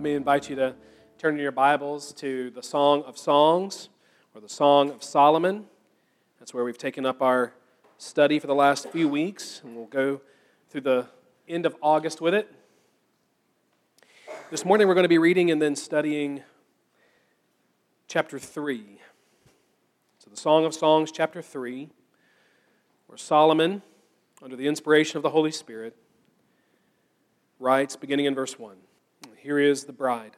Let me invite you to turn your Bibles to the Song of Songs or the Song of Solomon. That's where we've taken up our study for the last few weeks, and we'll go through the end of August with it. This morning we're going to be reading and then studying chapter 3. So, the Song of Songs, chapter 3, where Solomon, under the inspiration of the Holy Spirit, writes, beginning in verse 1 Here is the bride.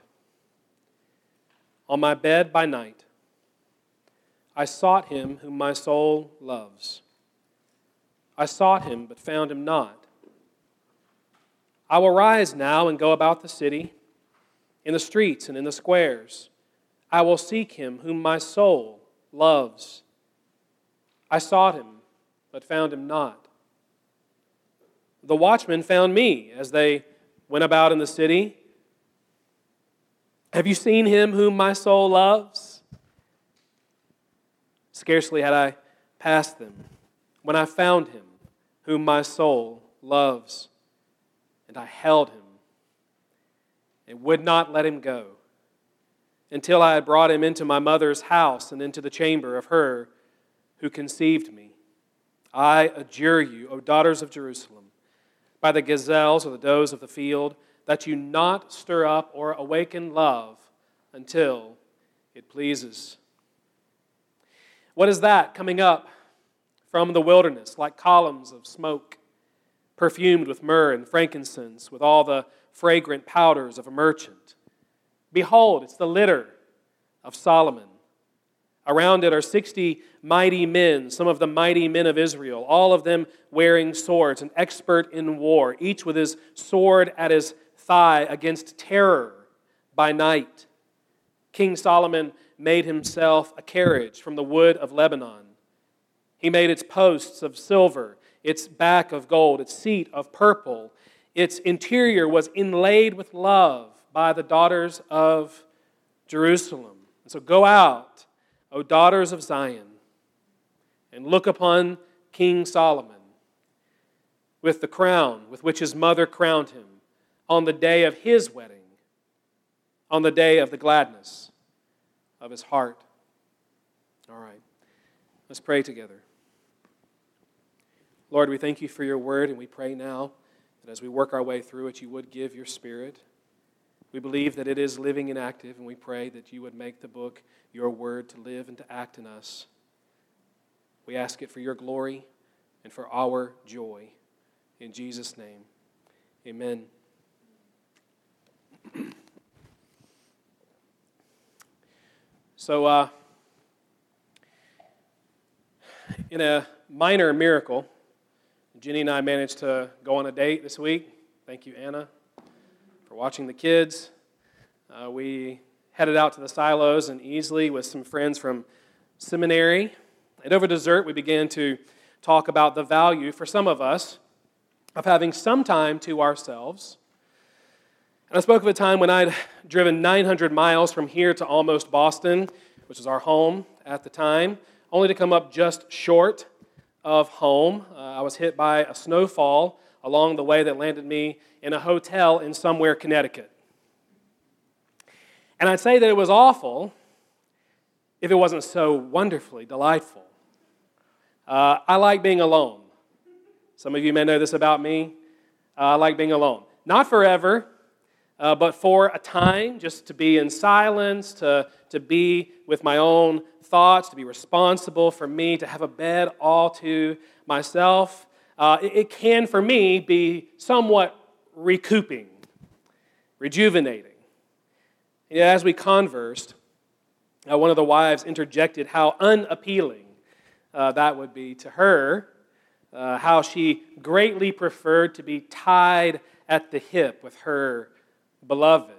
On my bed by night, I sought him whom my soul loves. I sought him, but found him not. I will rise now and go about the city, in the streets and in the squares. I will seek him whom my soul loves. I sought him, but found him not. The watchmen found me as they went about in the city. Have you seen him whom my soul loves? Scarcely had I passed them when I found him whom my soul loves, and I held him and would not let him go until I had brought him into my mother's house and into the chamber of her who conceived me. I adjure you, O daughters of Jerusalem, by the gazelles or the does of the field, that you not stir up or awaken love until it pleases. What is that coming up from the wilderness, like columns of smoke, perfumed with myrrh and frankincense, with all the fragrant powders of a merchant? Behold, it's the litter of Solomon. Around it are 60 mighty men, some of the mighty men of Israel, all of them wearing swords, an expert in war, each with his sword at his thigh against terror by night. King Solomon made himself a carriage from the wood of Lebanon. He made its posts of silver, its back of gold, its seat of purple. Its interior was inlaid with love by the daughters of Jerusalem. And so go out O daughters of Zion, and look upon King Solomon with the crown with which his mother crowned him on the day of his wedding, on the day of the gladness of his heart. All right, let's pray together. Lord, we thank you for your word, and we pray now that as we work our way through it, you would give your spirit. We believe that it is living and active, and we pray that you would make the book your word to live and to act in us. We ask it for your glory and for our joy. In Jesus' name, amen. so, uh, in a minor miracle, Jenny and I managed to go on a date this week. Thank you, Anna, for watching the kids. Uh, we headed out to the silos and Easley with some friends from seminary. And over dessert, we began to talk about the value for some of us of having some time to ourselves. And I spoke of a time when I'd driven 900 miles from here to almost Boston, which was our home at the time, only to come up just short of home. Uh, I was hit by a snowfall along the way that landed me in a hotel in somewhere, Connecticut. And I'd say that it was awful if it wasn't so wonderfully delightful. Uh, I like being alone. Some of you may know this about me. Uh, I like being alone. Not forever, uh, but for a time, just to be in silence, to, to be with my own thoughts, to be responsible for me, to have a bed all to myself. Uh, it, it can, for me, be somewhat recouping, rejuvenating. As we conversed, uh, one of the wives interjected how unappealing uh, that would be to her, uh, how she greatly preferred to be tied at the hip with her beloved.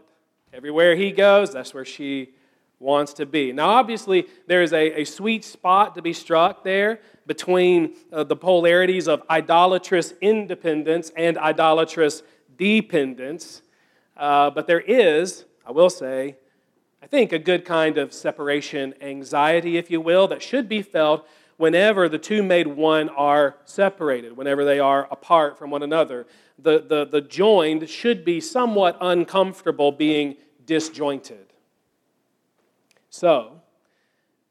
Everywhere he goes, that's where she wants to be. Now, obviously, there is a, a sweet spot to be struck there between uh, the polarities of idolatrous independence and idolatrous dependence. Uh, but there is, I will say, I think, a good kind of separation anxiety, if you will, that should be felt whenever the two made one are separated, whenever they are apart from one another. The, the, the joined should be somewhat uncomfortable being disjointed. So,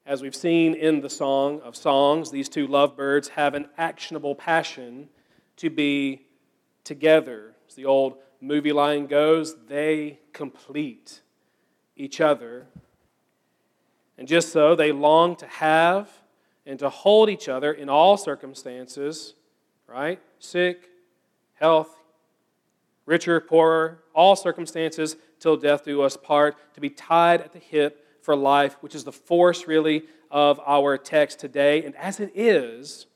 as we've seen in the Song of Songs, these two lovebirds have an actionable passion to be together. As the old movie line goes, they complete each other. And just so, they long to have and to hold each other in all circumstances, right? Sick, health, richer, poorer, all circumstances till death do us part, to be tied at the hip for life, which is the force really of our text today. And as it is,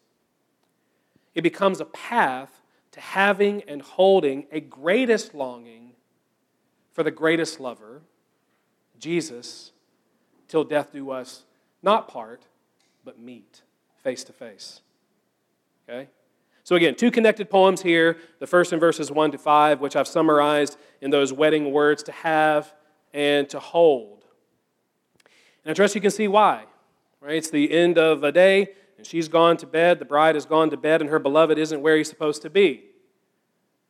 it becomes a path to having and holding a greatest longing for the greatest lover, Jesus, till death do us not part, but meet face to face. Okay? So, again, two connected poems here. The first in verses 1 to 5, which I've summarized in those wedding words to have and to hold. And I trust you can see why. Right? It's the end of a day, and she's gone to bed. The bride has gone to bed, and her beloved isn't where he's supposed to be.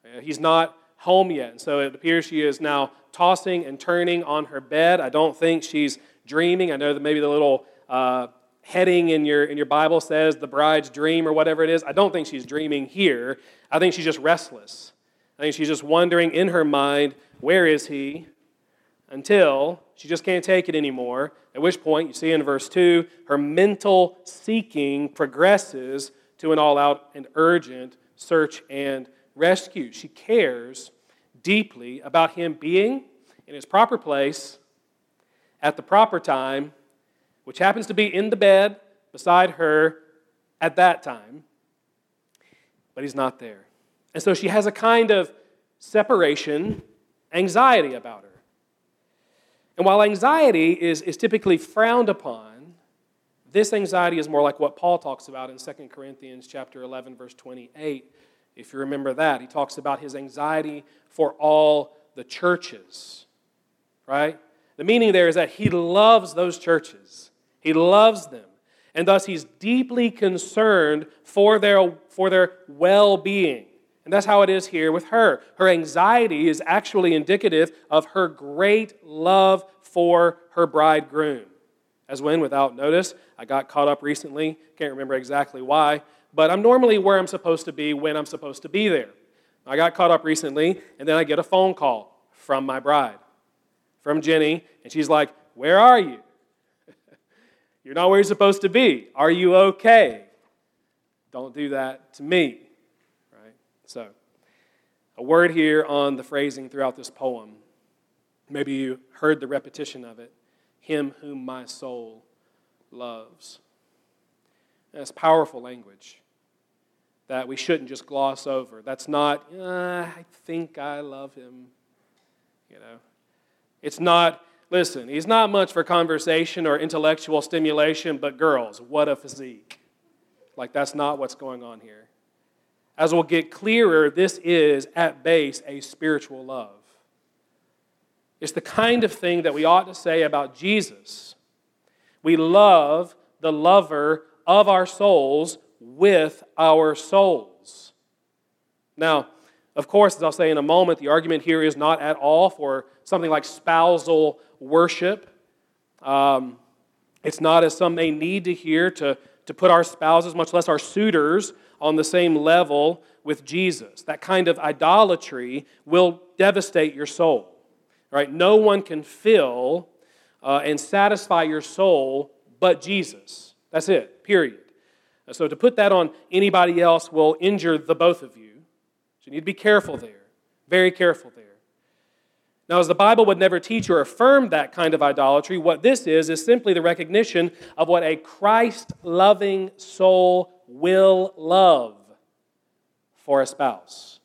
Uh, he's not home yet. And so it appears she is now tossing and turning on her bed. I don't think she's dreaming. I know that maybe the little uh, heading in your, in your Bible says the bride's dream or whatever it is. I don't think she's dreaming here. I think she's just restless. I think she's just wondering in her mind, where is he? Until she just can't take it anymore. At which point, you see in verse 2, her mental seeking progresses to an all out and urgent search and rescue. She cares deeply about him being in his proper place at the proper time, which happens to be in the bed beside her at that time, but he's not there. And so she has a kind of separation anxiety about her. And while anxiety is, is typically frowned upon, this anxiety is more like what Paul talks about in 2 Corinthians chapter 11 verse 28. If you remember that, he talks about his anxiety for all the churches. Right? The meaning there is that he loves those churches. He loves them. And thus he's deeply concerned for their, for their well-being. And that's how it is here with her. Her anxiety is actually indicative of her great love for her bridegroom. As when, without notice, I got caught up recently, can't remember exactly why, but I'm normally where I'm supposed to be when I'm supposed to be there. I got caught up recently, and then I get a phone call from my bride, from Jenny, and she's like, Where are you? You're not where you're supposed to be. Are you okay? Don't do that to me. Right? So, a word here on the phrasing throughout this poem. Maybe you heard the repetition of it Him whom my soul loves. That's powerful language that we shouldn't just gloss over. That's not, uh, I think I love him. You know, it's not, listen, he's not much for conversation or intellectual stimulation, but girls, what a physique. Like, that's not what's going on here. As we'll get clearer, this is at base a spiritual love. It's the kind of thing that we ought to say about Jesus. We love the lover of our souls with our souls. Now, of course, as I'll say in a moment, the argument here is not at all for something like spousal worship. Um, it's not as some may need to hear to, to put our spouses, much less our suitors, on the same level with Jesus. That kind of idolatry will devastate your soul. Right? No one can fill uh, and satisfy your soul but Jesus. That's it, period. So to put that on anybody else will injure the both of you. So you need to be careful there, very careful there. Now, as the Bible would never teach or affirm that kind of idolatry, what this is is simply the recognition of what a Christ loving soul will love for a spouse.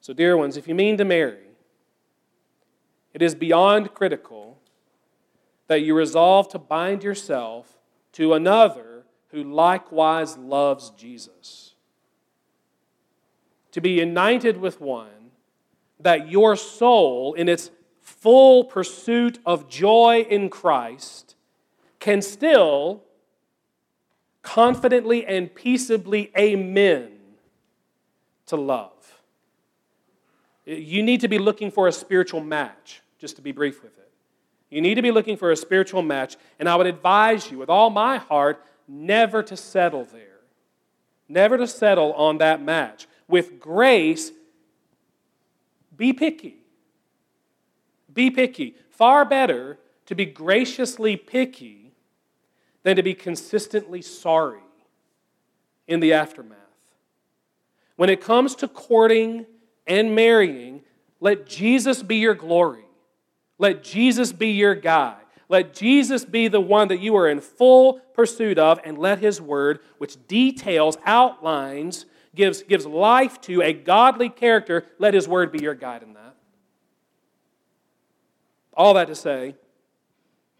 So, dear ones, if you mean to marry, it is beyond critical that you resolve to bind yourself to another who likewise loves Jesus. To be united with one that your soul, in its full pursuit of joy in Christ, can still confidently and peaceably amen to love. You need to be looking for a spiritual match, just to be brief with it. You need to be looking for a spiritual match, and I would advise you with all my heart never to settle there. Never to settle on that match. With grace, be picky. Be picky. Far better to be graciously picky than to be consistently sorry in the aftermath. When it comes to courting and marrying, let Jesus be your glory. Let Jesus be your guide. Let Jesus be the one that you are in full pursuit of, and let His word, which details, outlines, gives, gives life to a godly character, let His word be your guide in that. All that to say,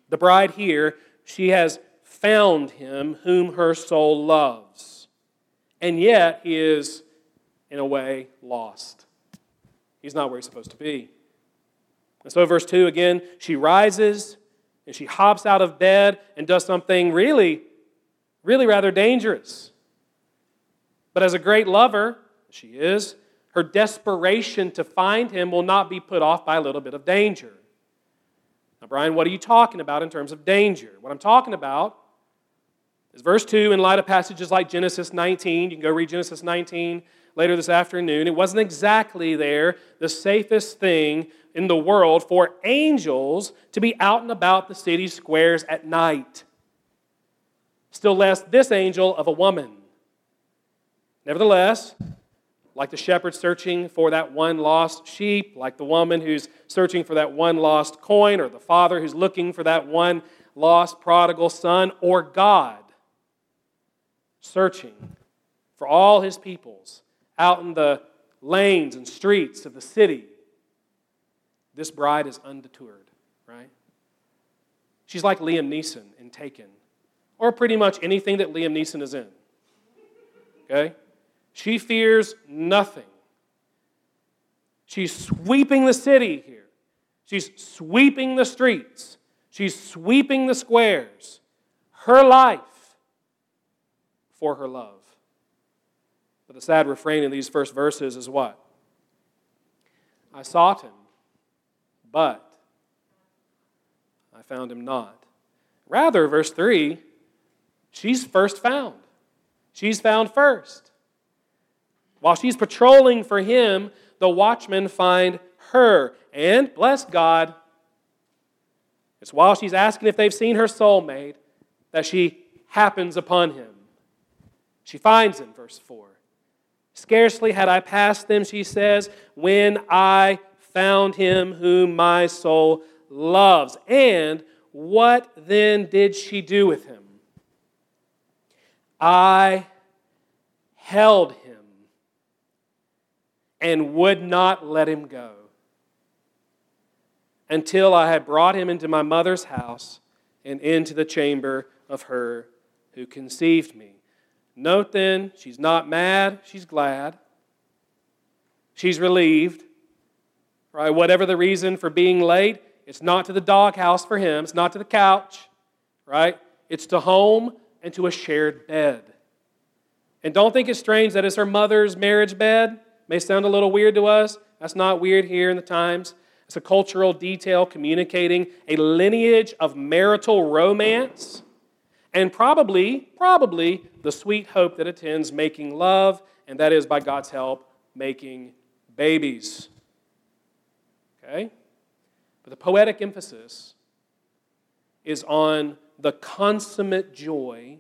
the bride here, she has found him whom her soul loves. And yet, he is, in a way, lost. He's not where he's supposed to be. And so, verse 2 again, she rises and she hops out of bed and does something really, really rather dangerous. But as a great lover, she is, her desperation to find him will not be put off by a little bit of danger. Now, Brian, what are you talking about in terms of danger? What I'm talking about is verse 2 in light of passages like Genesis 19. You can go read Genesis 19 later this afternoon. It wasn't exactly there the safest thing in the world for angels to be out and about the city squares at night. Still less this angel of a woman. Nevertheless, like the shepherd searching for that one lost sheep, like the woman who's searching for that one lost coin, or the father who's looking for that one lost prodigal son, or God searching for all his peoples out in the lanes and streets of the city. This bride is undeterred, right? She's like Liam Neeson in Taken, or pretty much anything that Liam Neeson is in. Okay? She fears nothing. She's sweeping the city here. She's sweeping the streets. She's sweeping the squares. Her life for her love. But the sad refrain in these first verses is what? I sought him, but I found him not. Rather, verse 3, she's first found. She's found first. While she's patrolling for him, the watchmen find her. And, bless God, it's while she's asking if they've seen her soulmate that she happens upon him. She finds him, verse 4. Scarcely had I passed them, she says, when I found him whom my soul loves. And what then did she do with him? I held him and would not let him go until I had brought him into my mother's house and into the chamber of her who conceived me. Note then, she's not mad, she's glad. She's relieved. Right? Whatever the reason for being late, it's not to the doghouse for him, it's not to the couch, right? It's to home and to a shared bed. And don't think it's strange that it's her mother's marriage bed. May sound a little weird to us. That's not weird here in the times. It's a cultural detail communicating a lineage of marital romance and probably, probably the sweet hope that attends making love, and that is by God's help, making babies. Okay? But the poetic emphasis is on the consummate joy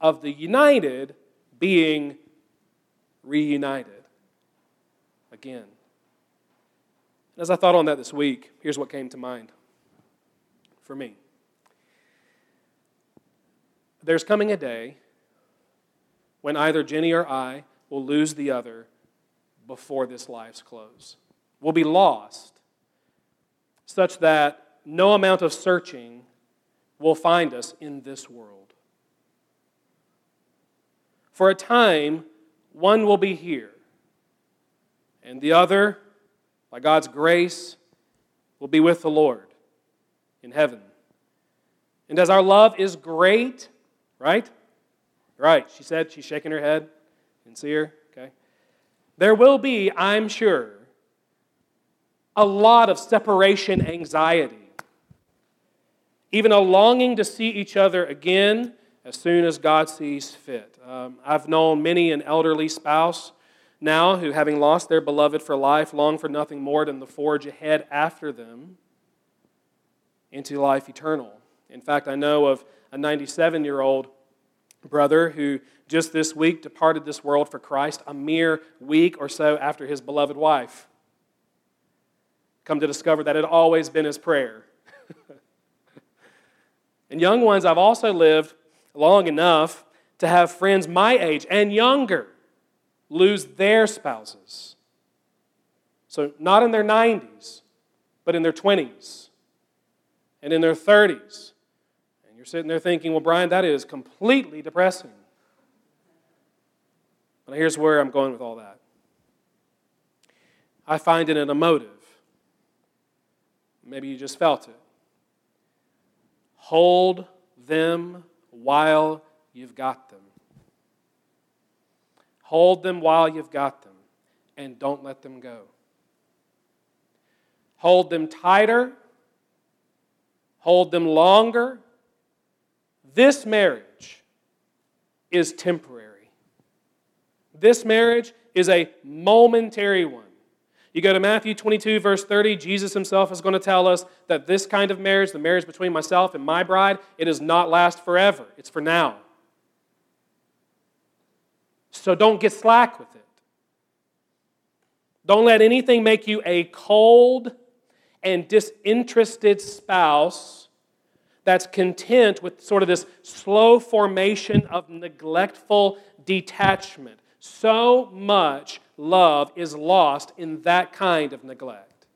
of the united being reunited again. And As I thought on that this week, here's what came to mind for me. There's coming a day when either Jenny or I will lose the other before this life's close. We'll be lost such that no amount of searching will find us in this world. For a time, one will be here, and the other, by God's grace, will be with the Lord in heaven. And as our love is great, right? Right, she said, she's shaking her head. and see her? Okay. There will be, I'm sure, a lot of separation anxiety, even a longing to see each other again as soon as God sees fit. Um, I've known many an elderly spouse now who, having lost their beloved for life, long for nothing more than the forge ahead after them into life eternal. In fact, I know of a 97 year old brother who just this week departed this world for Christ a mere week or so after his beloved wife. Come to discover that it had always been his prayer. and young ones, I've also lived long enough to have friends my age and younger lose their spouses. So, not in their 90s, but in their 20s and in their 30s. And you're sitting there thinking, well, Brian, that is completely depressing. But here's where I'm going with all that. I find it an emotive. Maybe you just felt it. Hold them while you've got them. Hold them while you've got them, and don't let them go. Hold them tighter hold them longer. This marriage is temporary. This marriage is a momentary one. You go to Matthew 22, verse 30, Jesus himself is going to tell us that this kind of marriage, the marriage between myself and my bride, it does not last forever. It's for now. So don't get slack with it. Don't let anything make you a cold, and disinterested spouse that's content with sort of this slow formation of neglectful detachment. So much love is lost in that kind of neglect.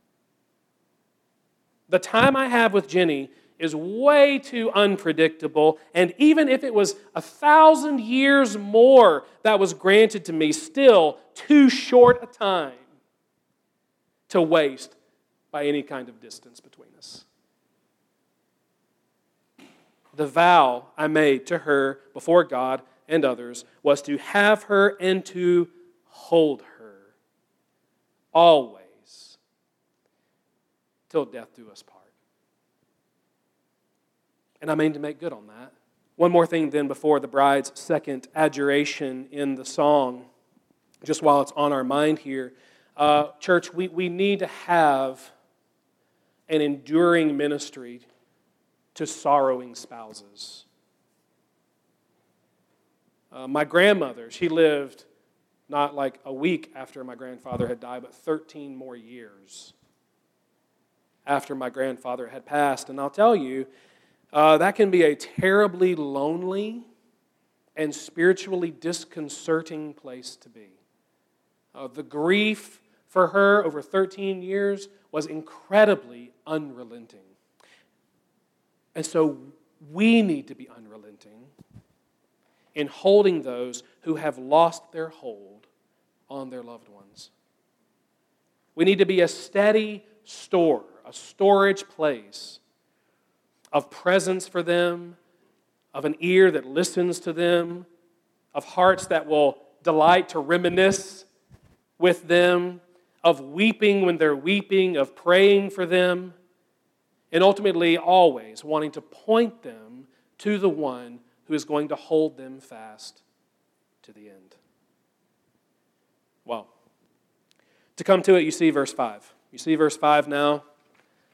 The time I have with Jenny is way too unpredictable, and even if it was a thousand years more that was granted to me, still too short a time to waste by any kind of distance between us. The vow I made to her before God and others was to have her and to hold her always till death do us part. And I mean to make good on that. One more thing, then, before the bride's second adjuration in the song, just while it's on our mind here. Uh, church, we, we need to have an enduring ministry to sorrowing spouses. Uh, my grandmother, she lived not like a week after my grandfather had died, but 13 more years after my grandfather had passed. And I'll tell you, uh, that can be a terribly lonely and spiritually disconcerting place to be. Uh, the grief for her over 13 years was incredibly unrelenting. And so we need to be unrelenting in holding those who have lost their hold on their loved ones. We need to be a steady store, a storage place of presence for them, of an ear that listens to them, of hearts that will delight to reminisce with them, of weeping when they're weeping, of praying for them, and ultimately always wanting to point them to the one who is going to hold them fast to the end. Well, to come to it, you see verse 5. You see verse 5 now.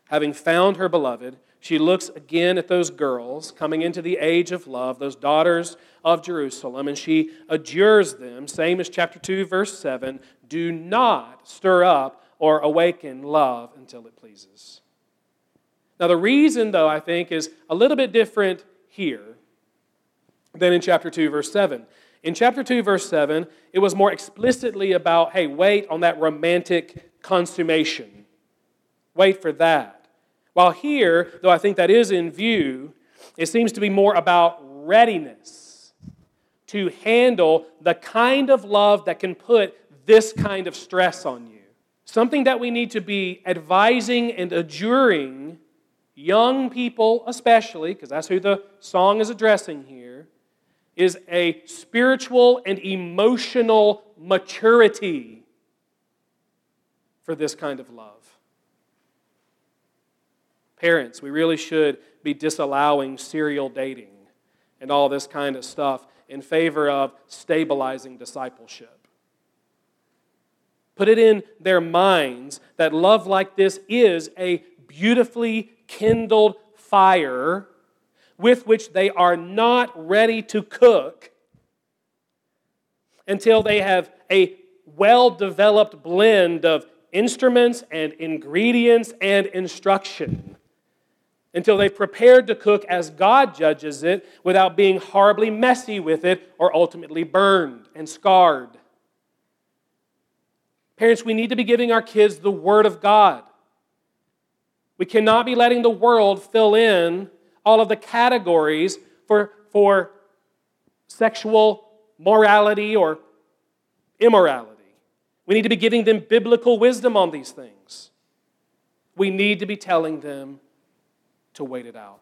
Having found her beloved, she looks again at those girls coming into the age of love, those daughters of Jerusalem, and she adjures them, same as chapter 2, verse 7 do not stir up or awaken love until it pleases. Now, the reason, though, I think, is a little bit different here than in chapter 2, verse 7. In chapter 2, verse 7, it was more explicitly about, hey, wait on that romantic consummation. Wait for that. While here, though I think that is in view, it seems to be more about readiness to handle the kind of love that can put this kind of stress on you. Something that we need to be advising and adjuring young people, especially, because that's who the song is addressing here, is a spiritual and emotional maturity for this kind of love. Parents, we really should be disallowing serial dating and all this kind of stuff in favor of stabilizing discipleship put it in their minds that love like this is a beautifully kindled fire with which they are not ready to cook until they have a well developed blend of instruments and ingredients and instruction. Until they've prepared to cook as God judges it without being horribly messy with it or ultimately burned and scarred. Parents, we need to be giving our kids the Word of God. We cannot be letting the world fill in all of the categories for, for sexual morality or immorality. We need to be giving them biblical wisdom on these things. We need to be telling them to wait it out.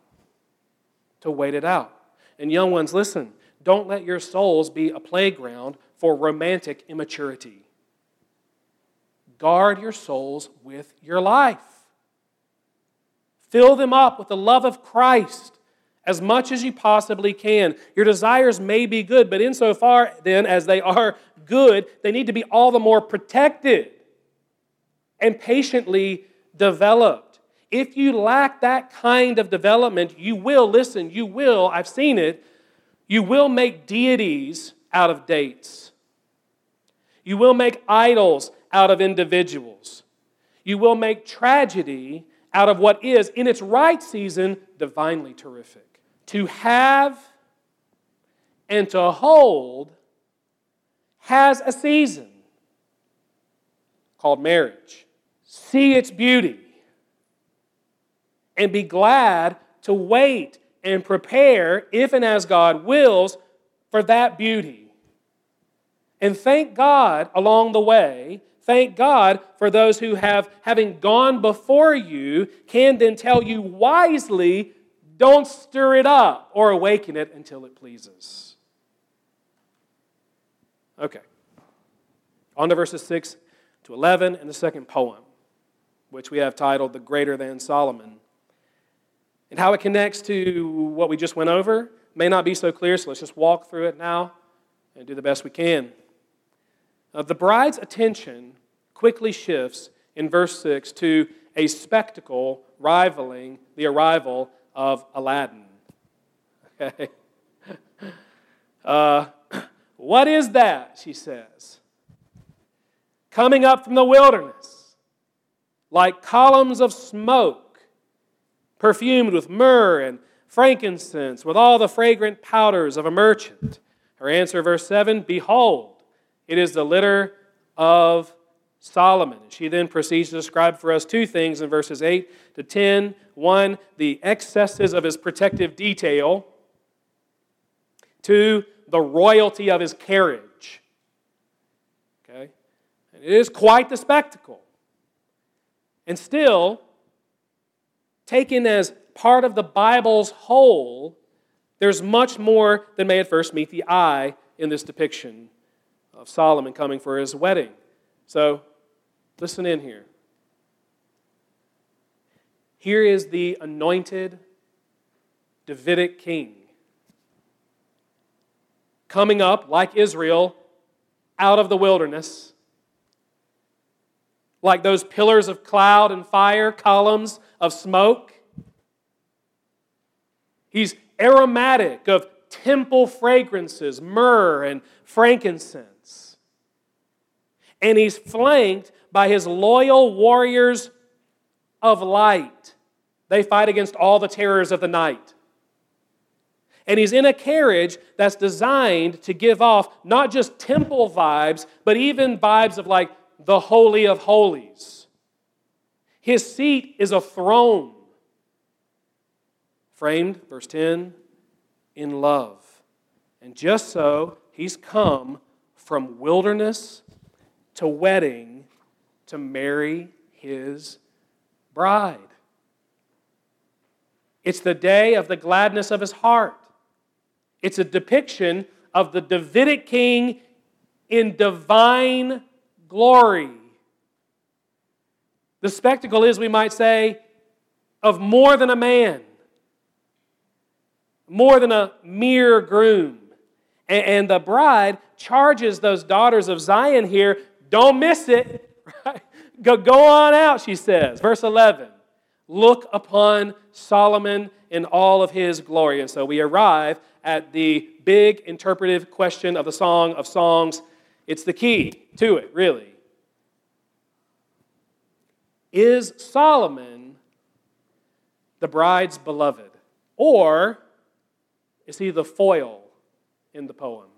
To wait it out. And young ones, listen, don't let your souls be a playground for romantic immaturity. Guard your souls with your life. Fill them up with the love of Christ as much as you possibly can. Your desires may be good, but insofar then as they are good, they need to be all the more protected and patiently developed. If you lack that kind of development, you will, listen, you will, I've seen it, you will make deities out of dates. You will make idols out of individuals. You will make tragedy out of what is, in its right season, divinely terrific. To have and to hold has a season called marriage. See its beauty and be glad to wait and prepare, if and as God wills, for that beauty. And thank God along the way Thank God for those who have, having gone before you, can then tell you wisely, don't stir it up or awaken it until it pleases. Okay. On to verses 6 to 11 and the second poem, which we have titled The Greater Than Solomon. And how it connects to what we just went over may not be so clear, so let's just walk through it now and do the best we can. Uh, the bride's attention quickly shifts in verse 6 to a spectacle rivaling the arrival of Aladdin. Okay? Uh, what is that? She says. Coming up from the wilderness, like columns of smoke, perfumed with myrrh and frankincense, with all the fragrant powders of a merchant. Her answer, verse 7 Behold, it is the litter of Solomon. She then proceeds to describe for us two things in verses 8 to 10. One, the excesses of his protective detail. Two, the royalty of his carriage. Okay? It is quite the spectacle. And still, taken as part of the Bible's whole, there's much more than may at first meet the eye in this depiction of Solomon coming for his wedding. So, listen in here. Here is the anointed Davidic king coming up, like Israel, out of the wilderness, like those pillars of cloud and fire, columns of smoke. He's aromatic of temple fragrances, myrrh and frankincense and he's flanked by his loyal warriors of light. They fight against all the terrors of the night. And he's in a carriage that's designed to give off not just temple vibes, but even vibes of like the Holy of Holies. His seat is a throne framed, verse 10, in love. And just so, he's come from wilderness to wedding to marry his bride. It's the day of the gladness of his heart. It's a depiction of the Davidic king in divine glory. The spectacle is, we might say, of more than a man, more than a mere groom. And the bride charges those daughters of Zion here don't miss it. Right? Go, go on out, she says. Verse 11 Look upon Solomon in all of his glory. And so we arrive at the big interpretive question of the Song of Songs. It's the key to it, really. Is Solomon the bride's beloved? Or is he the foil in the poem?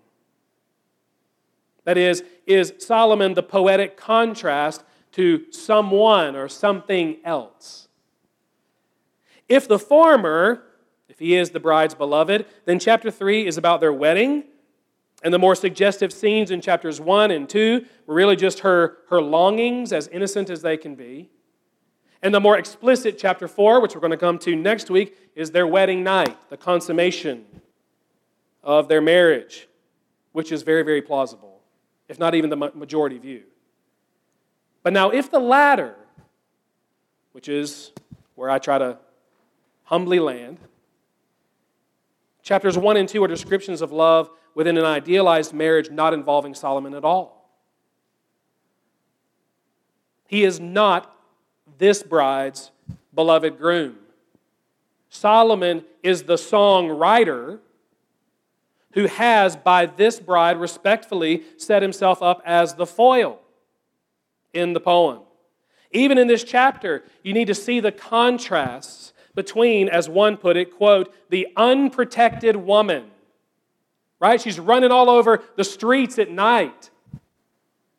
That is, is Solomon the poetic contrast to someone or something else? If the former, if he is the bride's beloved, then chapter 3 is about their wedding. And the more suggestive scenes in chapters 1 and 2 were really just her, her longings, as innocent as they can be. And the more explicit chapter 4, which we're going to come to next week, is their wedding night, the consummation of their marriage, which is very, very plausible, if not even the majority view. But now, if the latter, which is where I try to humbly land, chapters 1 and 2 are descriptions of love within an idealized marriage not involving Solomon at all. He is not this bride's beloved groom. Solomon is the songwriter who has, by this bride, respectfully set himself up as the foil in the poem. Even in this chapter, you need to see the contrasts between, as one put it, quote, the unprotected woman, right? She's running all over the streets at night.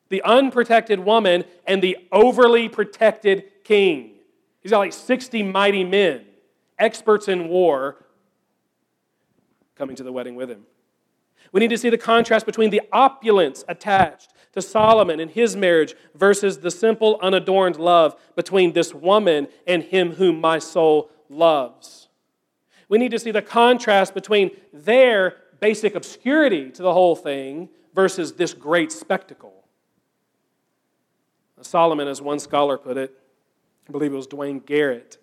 The unprotected woman and the overly protected king. He's got like 60 mighty men, experts in war, coming to the wedding with him. We need to see the contrast between the opulence attached to Solomon and his marriage versus the simple, unadorned love between this woman and him whom my soul loves. We need to see the contrast between their basic obscurity to the whole thing versus this great spectacle. Solomon, as one scholar put it, I believe it was Duane Garrett,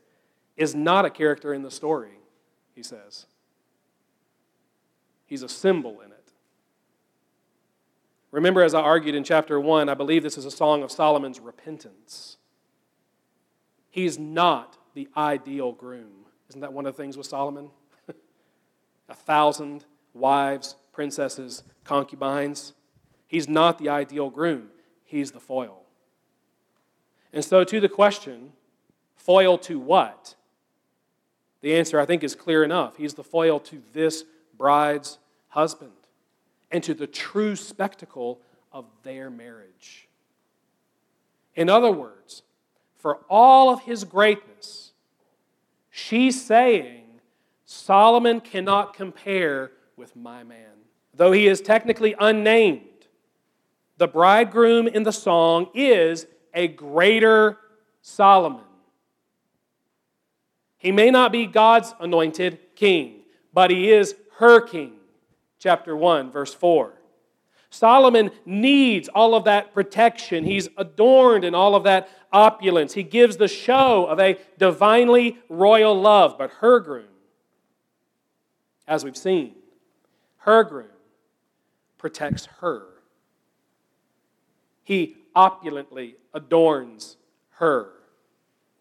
is not a character in the story, he says. He's a symbol in it. Remember, as I argued in chapter 1, I believe this is a song of Solomon's repentance. He's not the ideal groom. Isn't that one of the things with Solomon? a thousand wives, princesses, concubines. He's not the ideal groom, he's the foil. And so, to the question, foil to what? The answer, I think, is clear enough. He's the foil to this bride's husband and to the true spectacle of their marriage. In other words, for all of his greatness, she's saying, Solomon cannot compare with my man. Though he is technically unnamed, the bridegroom in the song is a greater Solomon. He may not be God's anointed king, but he is her king chapter 1, verse 4. Solomon needs all of that protection. He's adorned in all of that opulence. He gives the show of a divinely royal love. But her groom, as we've seen, her groom protects her. He opulently adorns her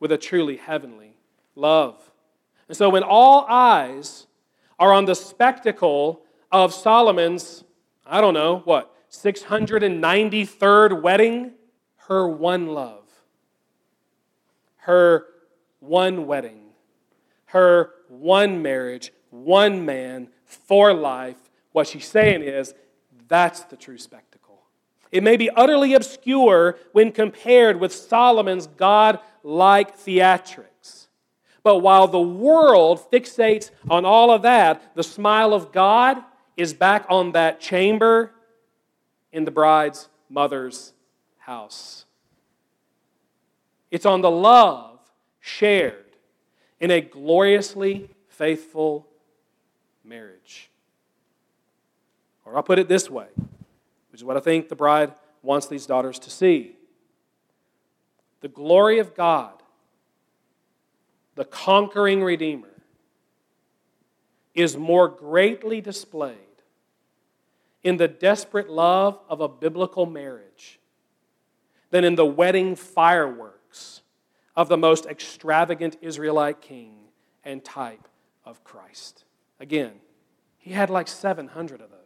with a truly heavenly love. And so when all eyes are on the spectacle of Solomon's, I don't know, what, 693rd wedding, her one love, her one wedding, her one marriage, one man for life. What she's saying is that's the true spectacle. It may be utterly obscure when compared with Solomon's God like theatrics. But while the world fixates on all of that, the smile of God is back on that chamber in the bride's mother's house. It's on the love shared in a gloriously faithful marriage. Or I'll put it this way, is what I think the bride wants these daughters to see. The glory of God, the conquering Redeemer, is more greatly displayed in the desperate love of a biblical marriage than in the wedding fireworks of the most extravagant Israelite king and type of Christ. Again, he had like 700 of those.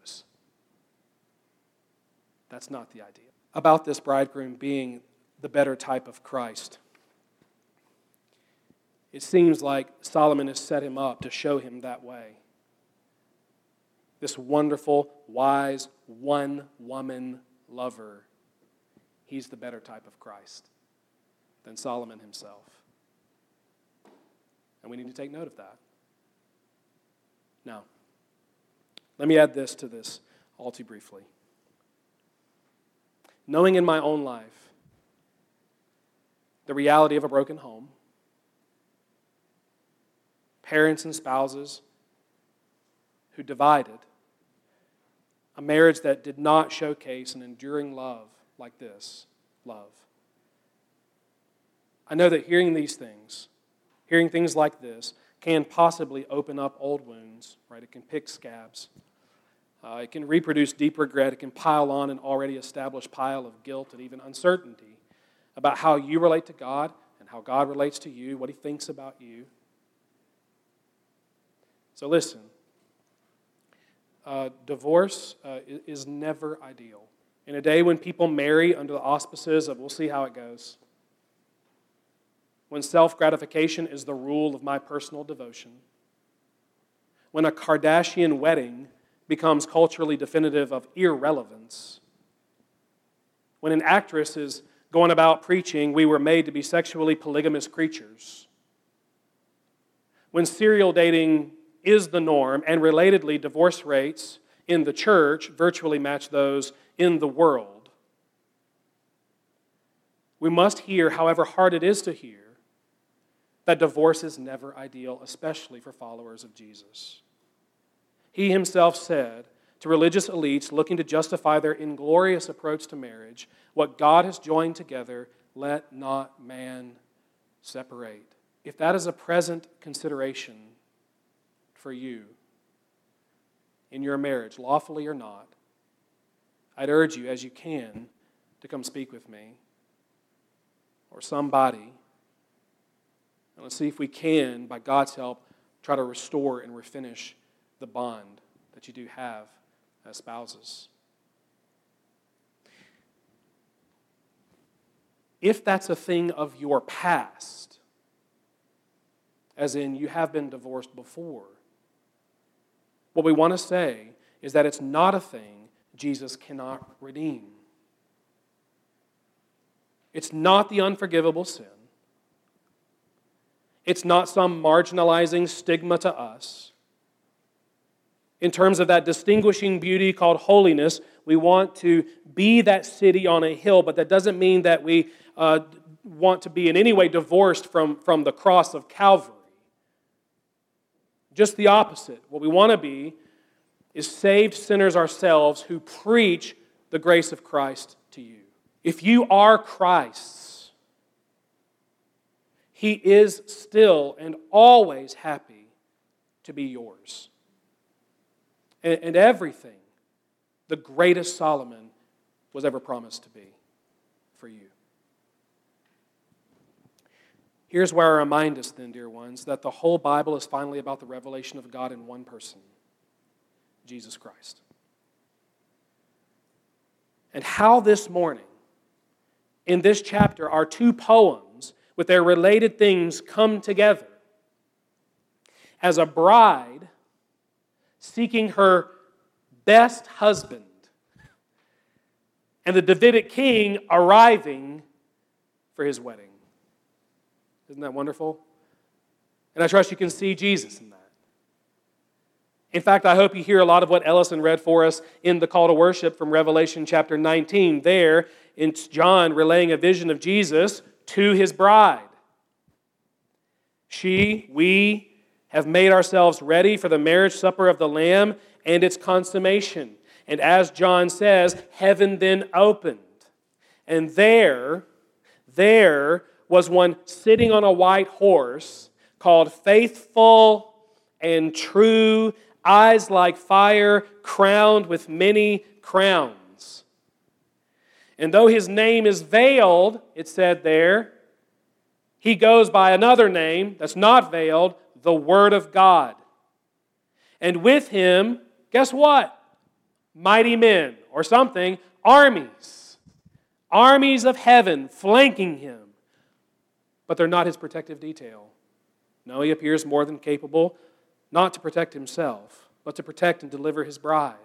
That's not the idea. About this bridegroom being the better type of Christ. It seems like Solomon has set him up to show him that way. This wonderful, wise, one woman lover. He's the better type of Christ than Solomon himself. And we need to take note of that. Now, let me add this to this all too briefly. Knowing in my own life the reality of a broken home, parents and spouses who divided, a marriage that did not showcase an enduring love like this love. I know that hearing these things, hearing things like this, can possibly open up old wounds, right? It can pick scabs. Uh, it can reproduce deep regret. It can pile on an already established pile of guilt and even uncertainty about how you relate to God and how God relates to you, what He thinks about you. So listen uh, divorce uh, is never ideal. In a day when people marry under the auspices of, we'll see how it goes, when self gratification is the rule of my personal devotion, when a Kardashian wedding becomes culturally definitive of irrelevance, when an actress is going about preaching we were made to be sexually polygamous creatures, when serial dating is the norm, and relatedly, divorce rates in the church virtually match those in the world. We must hear, however hard it is to hear, that divorce is never ideal, especially for followers of Jesus. He himself said to religious elites looking to justify their inglorious approach to marriage, What God has joined together, let not man separate. If that is a present consideration for you in your marriage, lawfully or not, I'd urge you, as you can, to come speak with me or somebody and let's see if we can, by God's help, try to restore and refinish the bond that you do have as spouses. If that's a thing of your past, as in you have been divorced before, what we want to say is that it's not a thing Jesus cannot redeem. It's not the unforgivable sin. It's not some marginalizing stigma to us. In terms of that distinguishing beauty called holiness, we want to be that city on a hill, but that doesn't mean that we uh, want to be in any way divorced from, from the cross of Calvary. Just the opposite. What we want to be is saved sinners ourselves who preach the grace of Christ to you. If you are Christ's, he is still and always happy to be yours. And, and everything the greatest Solomon was ever promised to be for you. Here's where I remind us, then, dear ones, that the whole Bible is finally about the revelation of God in one person Jesus Christ. And how this morning, in this chapter, our two poems with their related things come together. As a bride seeking her best husband, and the Davidic king arriving for his wedding. Isn't that wonderful? And I trust you can see Jesus in that. In fact, I hope you hear a lot of what Ellison read for us in the call to worship from Revelation chapter 19. There, it's John relaying a vision of Jesus to his bride. She, we, have made ourselves ready for the marriage supper of the Lamb and its consummation. And as John says, heaven then opened. And there, there was one sitting on a white horse called Faithful and True, eyes like fire, crowned with many crowns. And though his name is veiled, it said there, he goes by another name that's not veiled, the Word of God. And with him, guess what? Mighty men, or something, armies. Armies of heaven flanking him. But they're not his protective detail. No, he appears more than capable not to protect himself, but to protect and deliver his bride.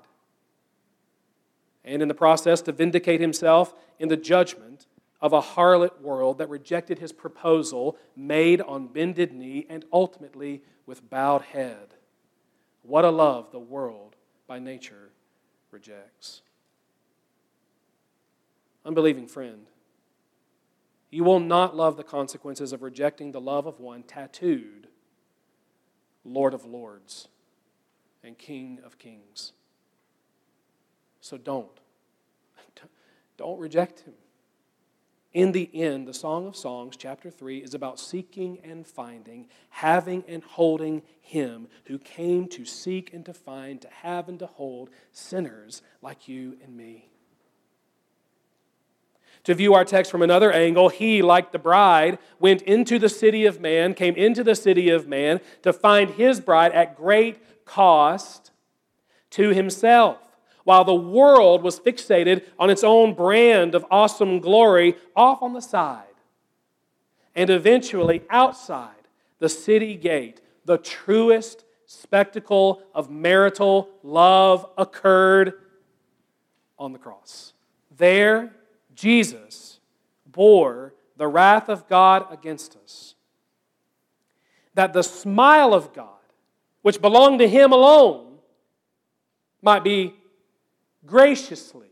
And in the process, to vindicate himself in the judgment of a harlot world that rejected his proposal, made on bended knee and ultimately with bowed head. What a love the world by nature rejects. Unbelieving friend, you will not love the consequences of rejecting the love of one tattooed Lord of Lords and King of Kings. So don't. Don't reject him. In the end, the Song of Songs, chapter 3, is about seeking and finding, having and holding Him who came to seek and to find, to have and to hold sinners like you and me. To view our text from another angle, he, like the bride, went into the city of man, came into the city of man to find his bride at great cost to himself while the world was fixated on its own brand of awesome glory off on the side. And eventually, outside the city gate, the truest spectacle of marital love occurred on the cross. There, Jesus bore the wrath of God against us. That the smile of God, which belonged to Him alone, might be graciously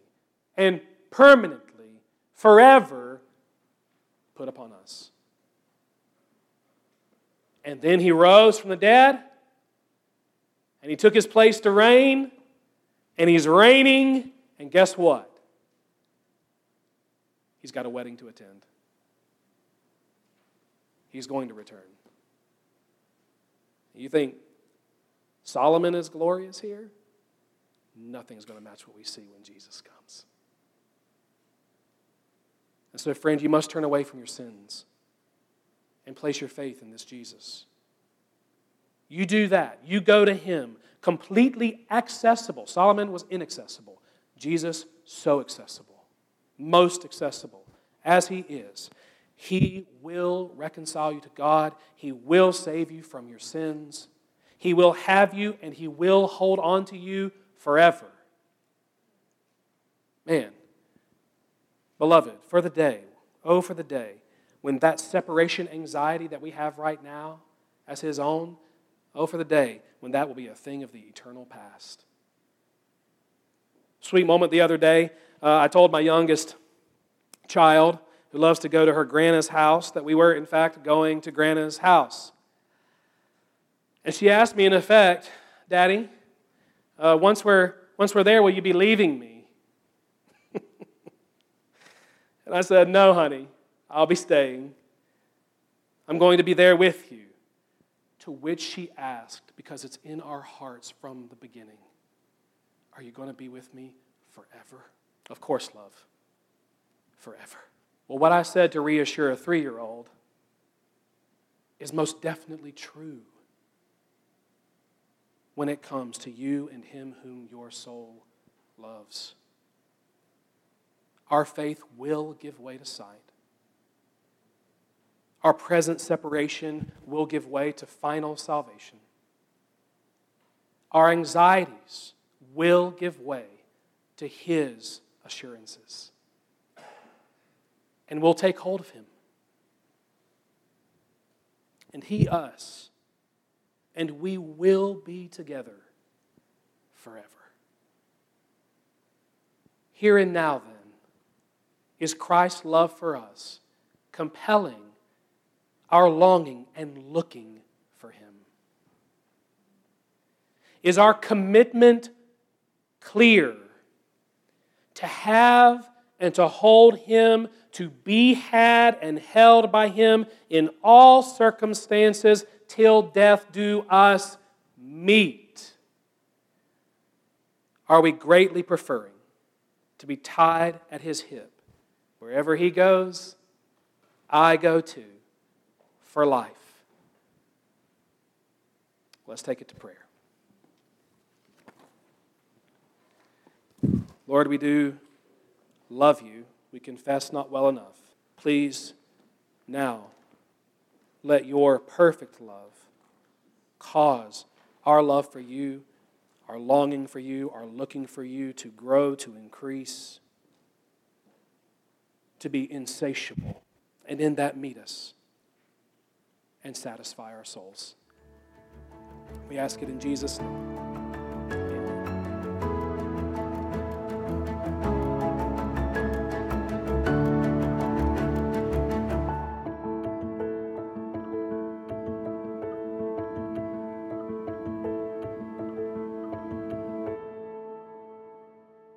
and permanently, forever put upon us. And then he rose from the dead, and he took his place to reign, and he's reigning, and guess what? He's got a wedding to attend. He's going to return. You think Solomon is glorious here? Nothing's going to match what we see when Jesus comes. And so, friend, you must turn away from your sins and place your faith in this Jesus. You do that. You go to him, completely accessible. Solomon was inaccessible. Jesus, so accessible, most accessible as he is. He will reconcile you to God, he will save you from your sins. He will have you and he will hold on to you forever. Man, beloved, for the day, oh, for the day, when that separation anxiety that we have right now as His own, oh, for the day when that will be a thing of the eternal past. Sweet moment the other day, uh, I told my youngest child, who loves to go to her Grandma's house, that we were, in fact, going to Grandma's house. And she asked me, in effect, Daddy, uh, once, we're, once we're there, will you be leaving me? and I said, No, honey, I'll be staying. I'm going to be there with you. To which she asked, because it's in our hearts from the beginning, Are you going to be with me forever? Of course, love. Forever. Well, what I said to reassure a three year old is most definitely true when it comes to you and him whom your soul loves. Our faith will give way to sight. Our present separation will give way to final salvation. Our anxieties will give way to His assurances. And we'll take hold of Him. And He us and we will be together forever. Here and now, then, is Christ's love for us compelling our longing and looking for Him? Is our commitment clear to have and to hold Him, to be had and held by Him in all circumstances till death do us meet? Are we greatly preferring to be tied at His hip? Wherever He goes, I go too for life. Let's take it to prayer. Lord, we do love you. We confess not well enough. Please, now, let your perfect love cause our love for you, our longing for you, our looking for you to grow, to increase, to be insatiable. And in that, meet us and satisfy our souls. We ask it in Jesus' name.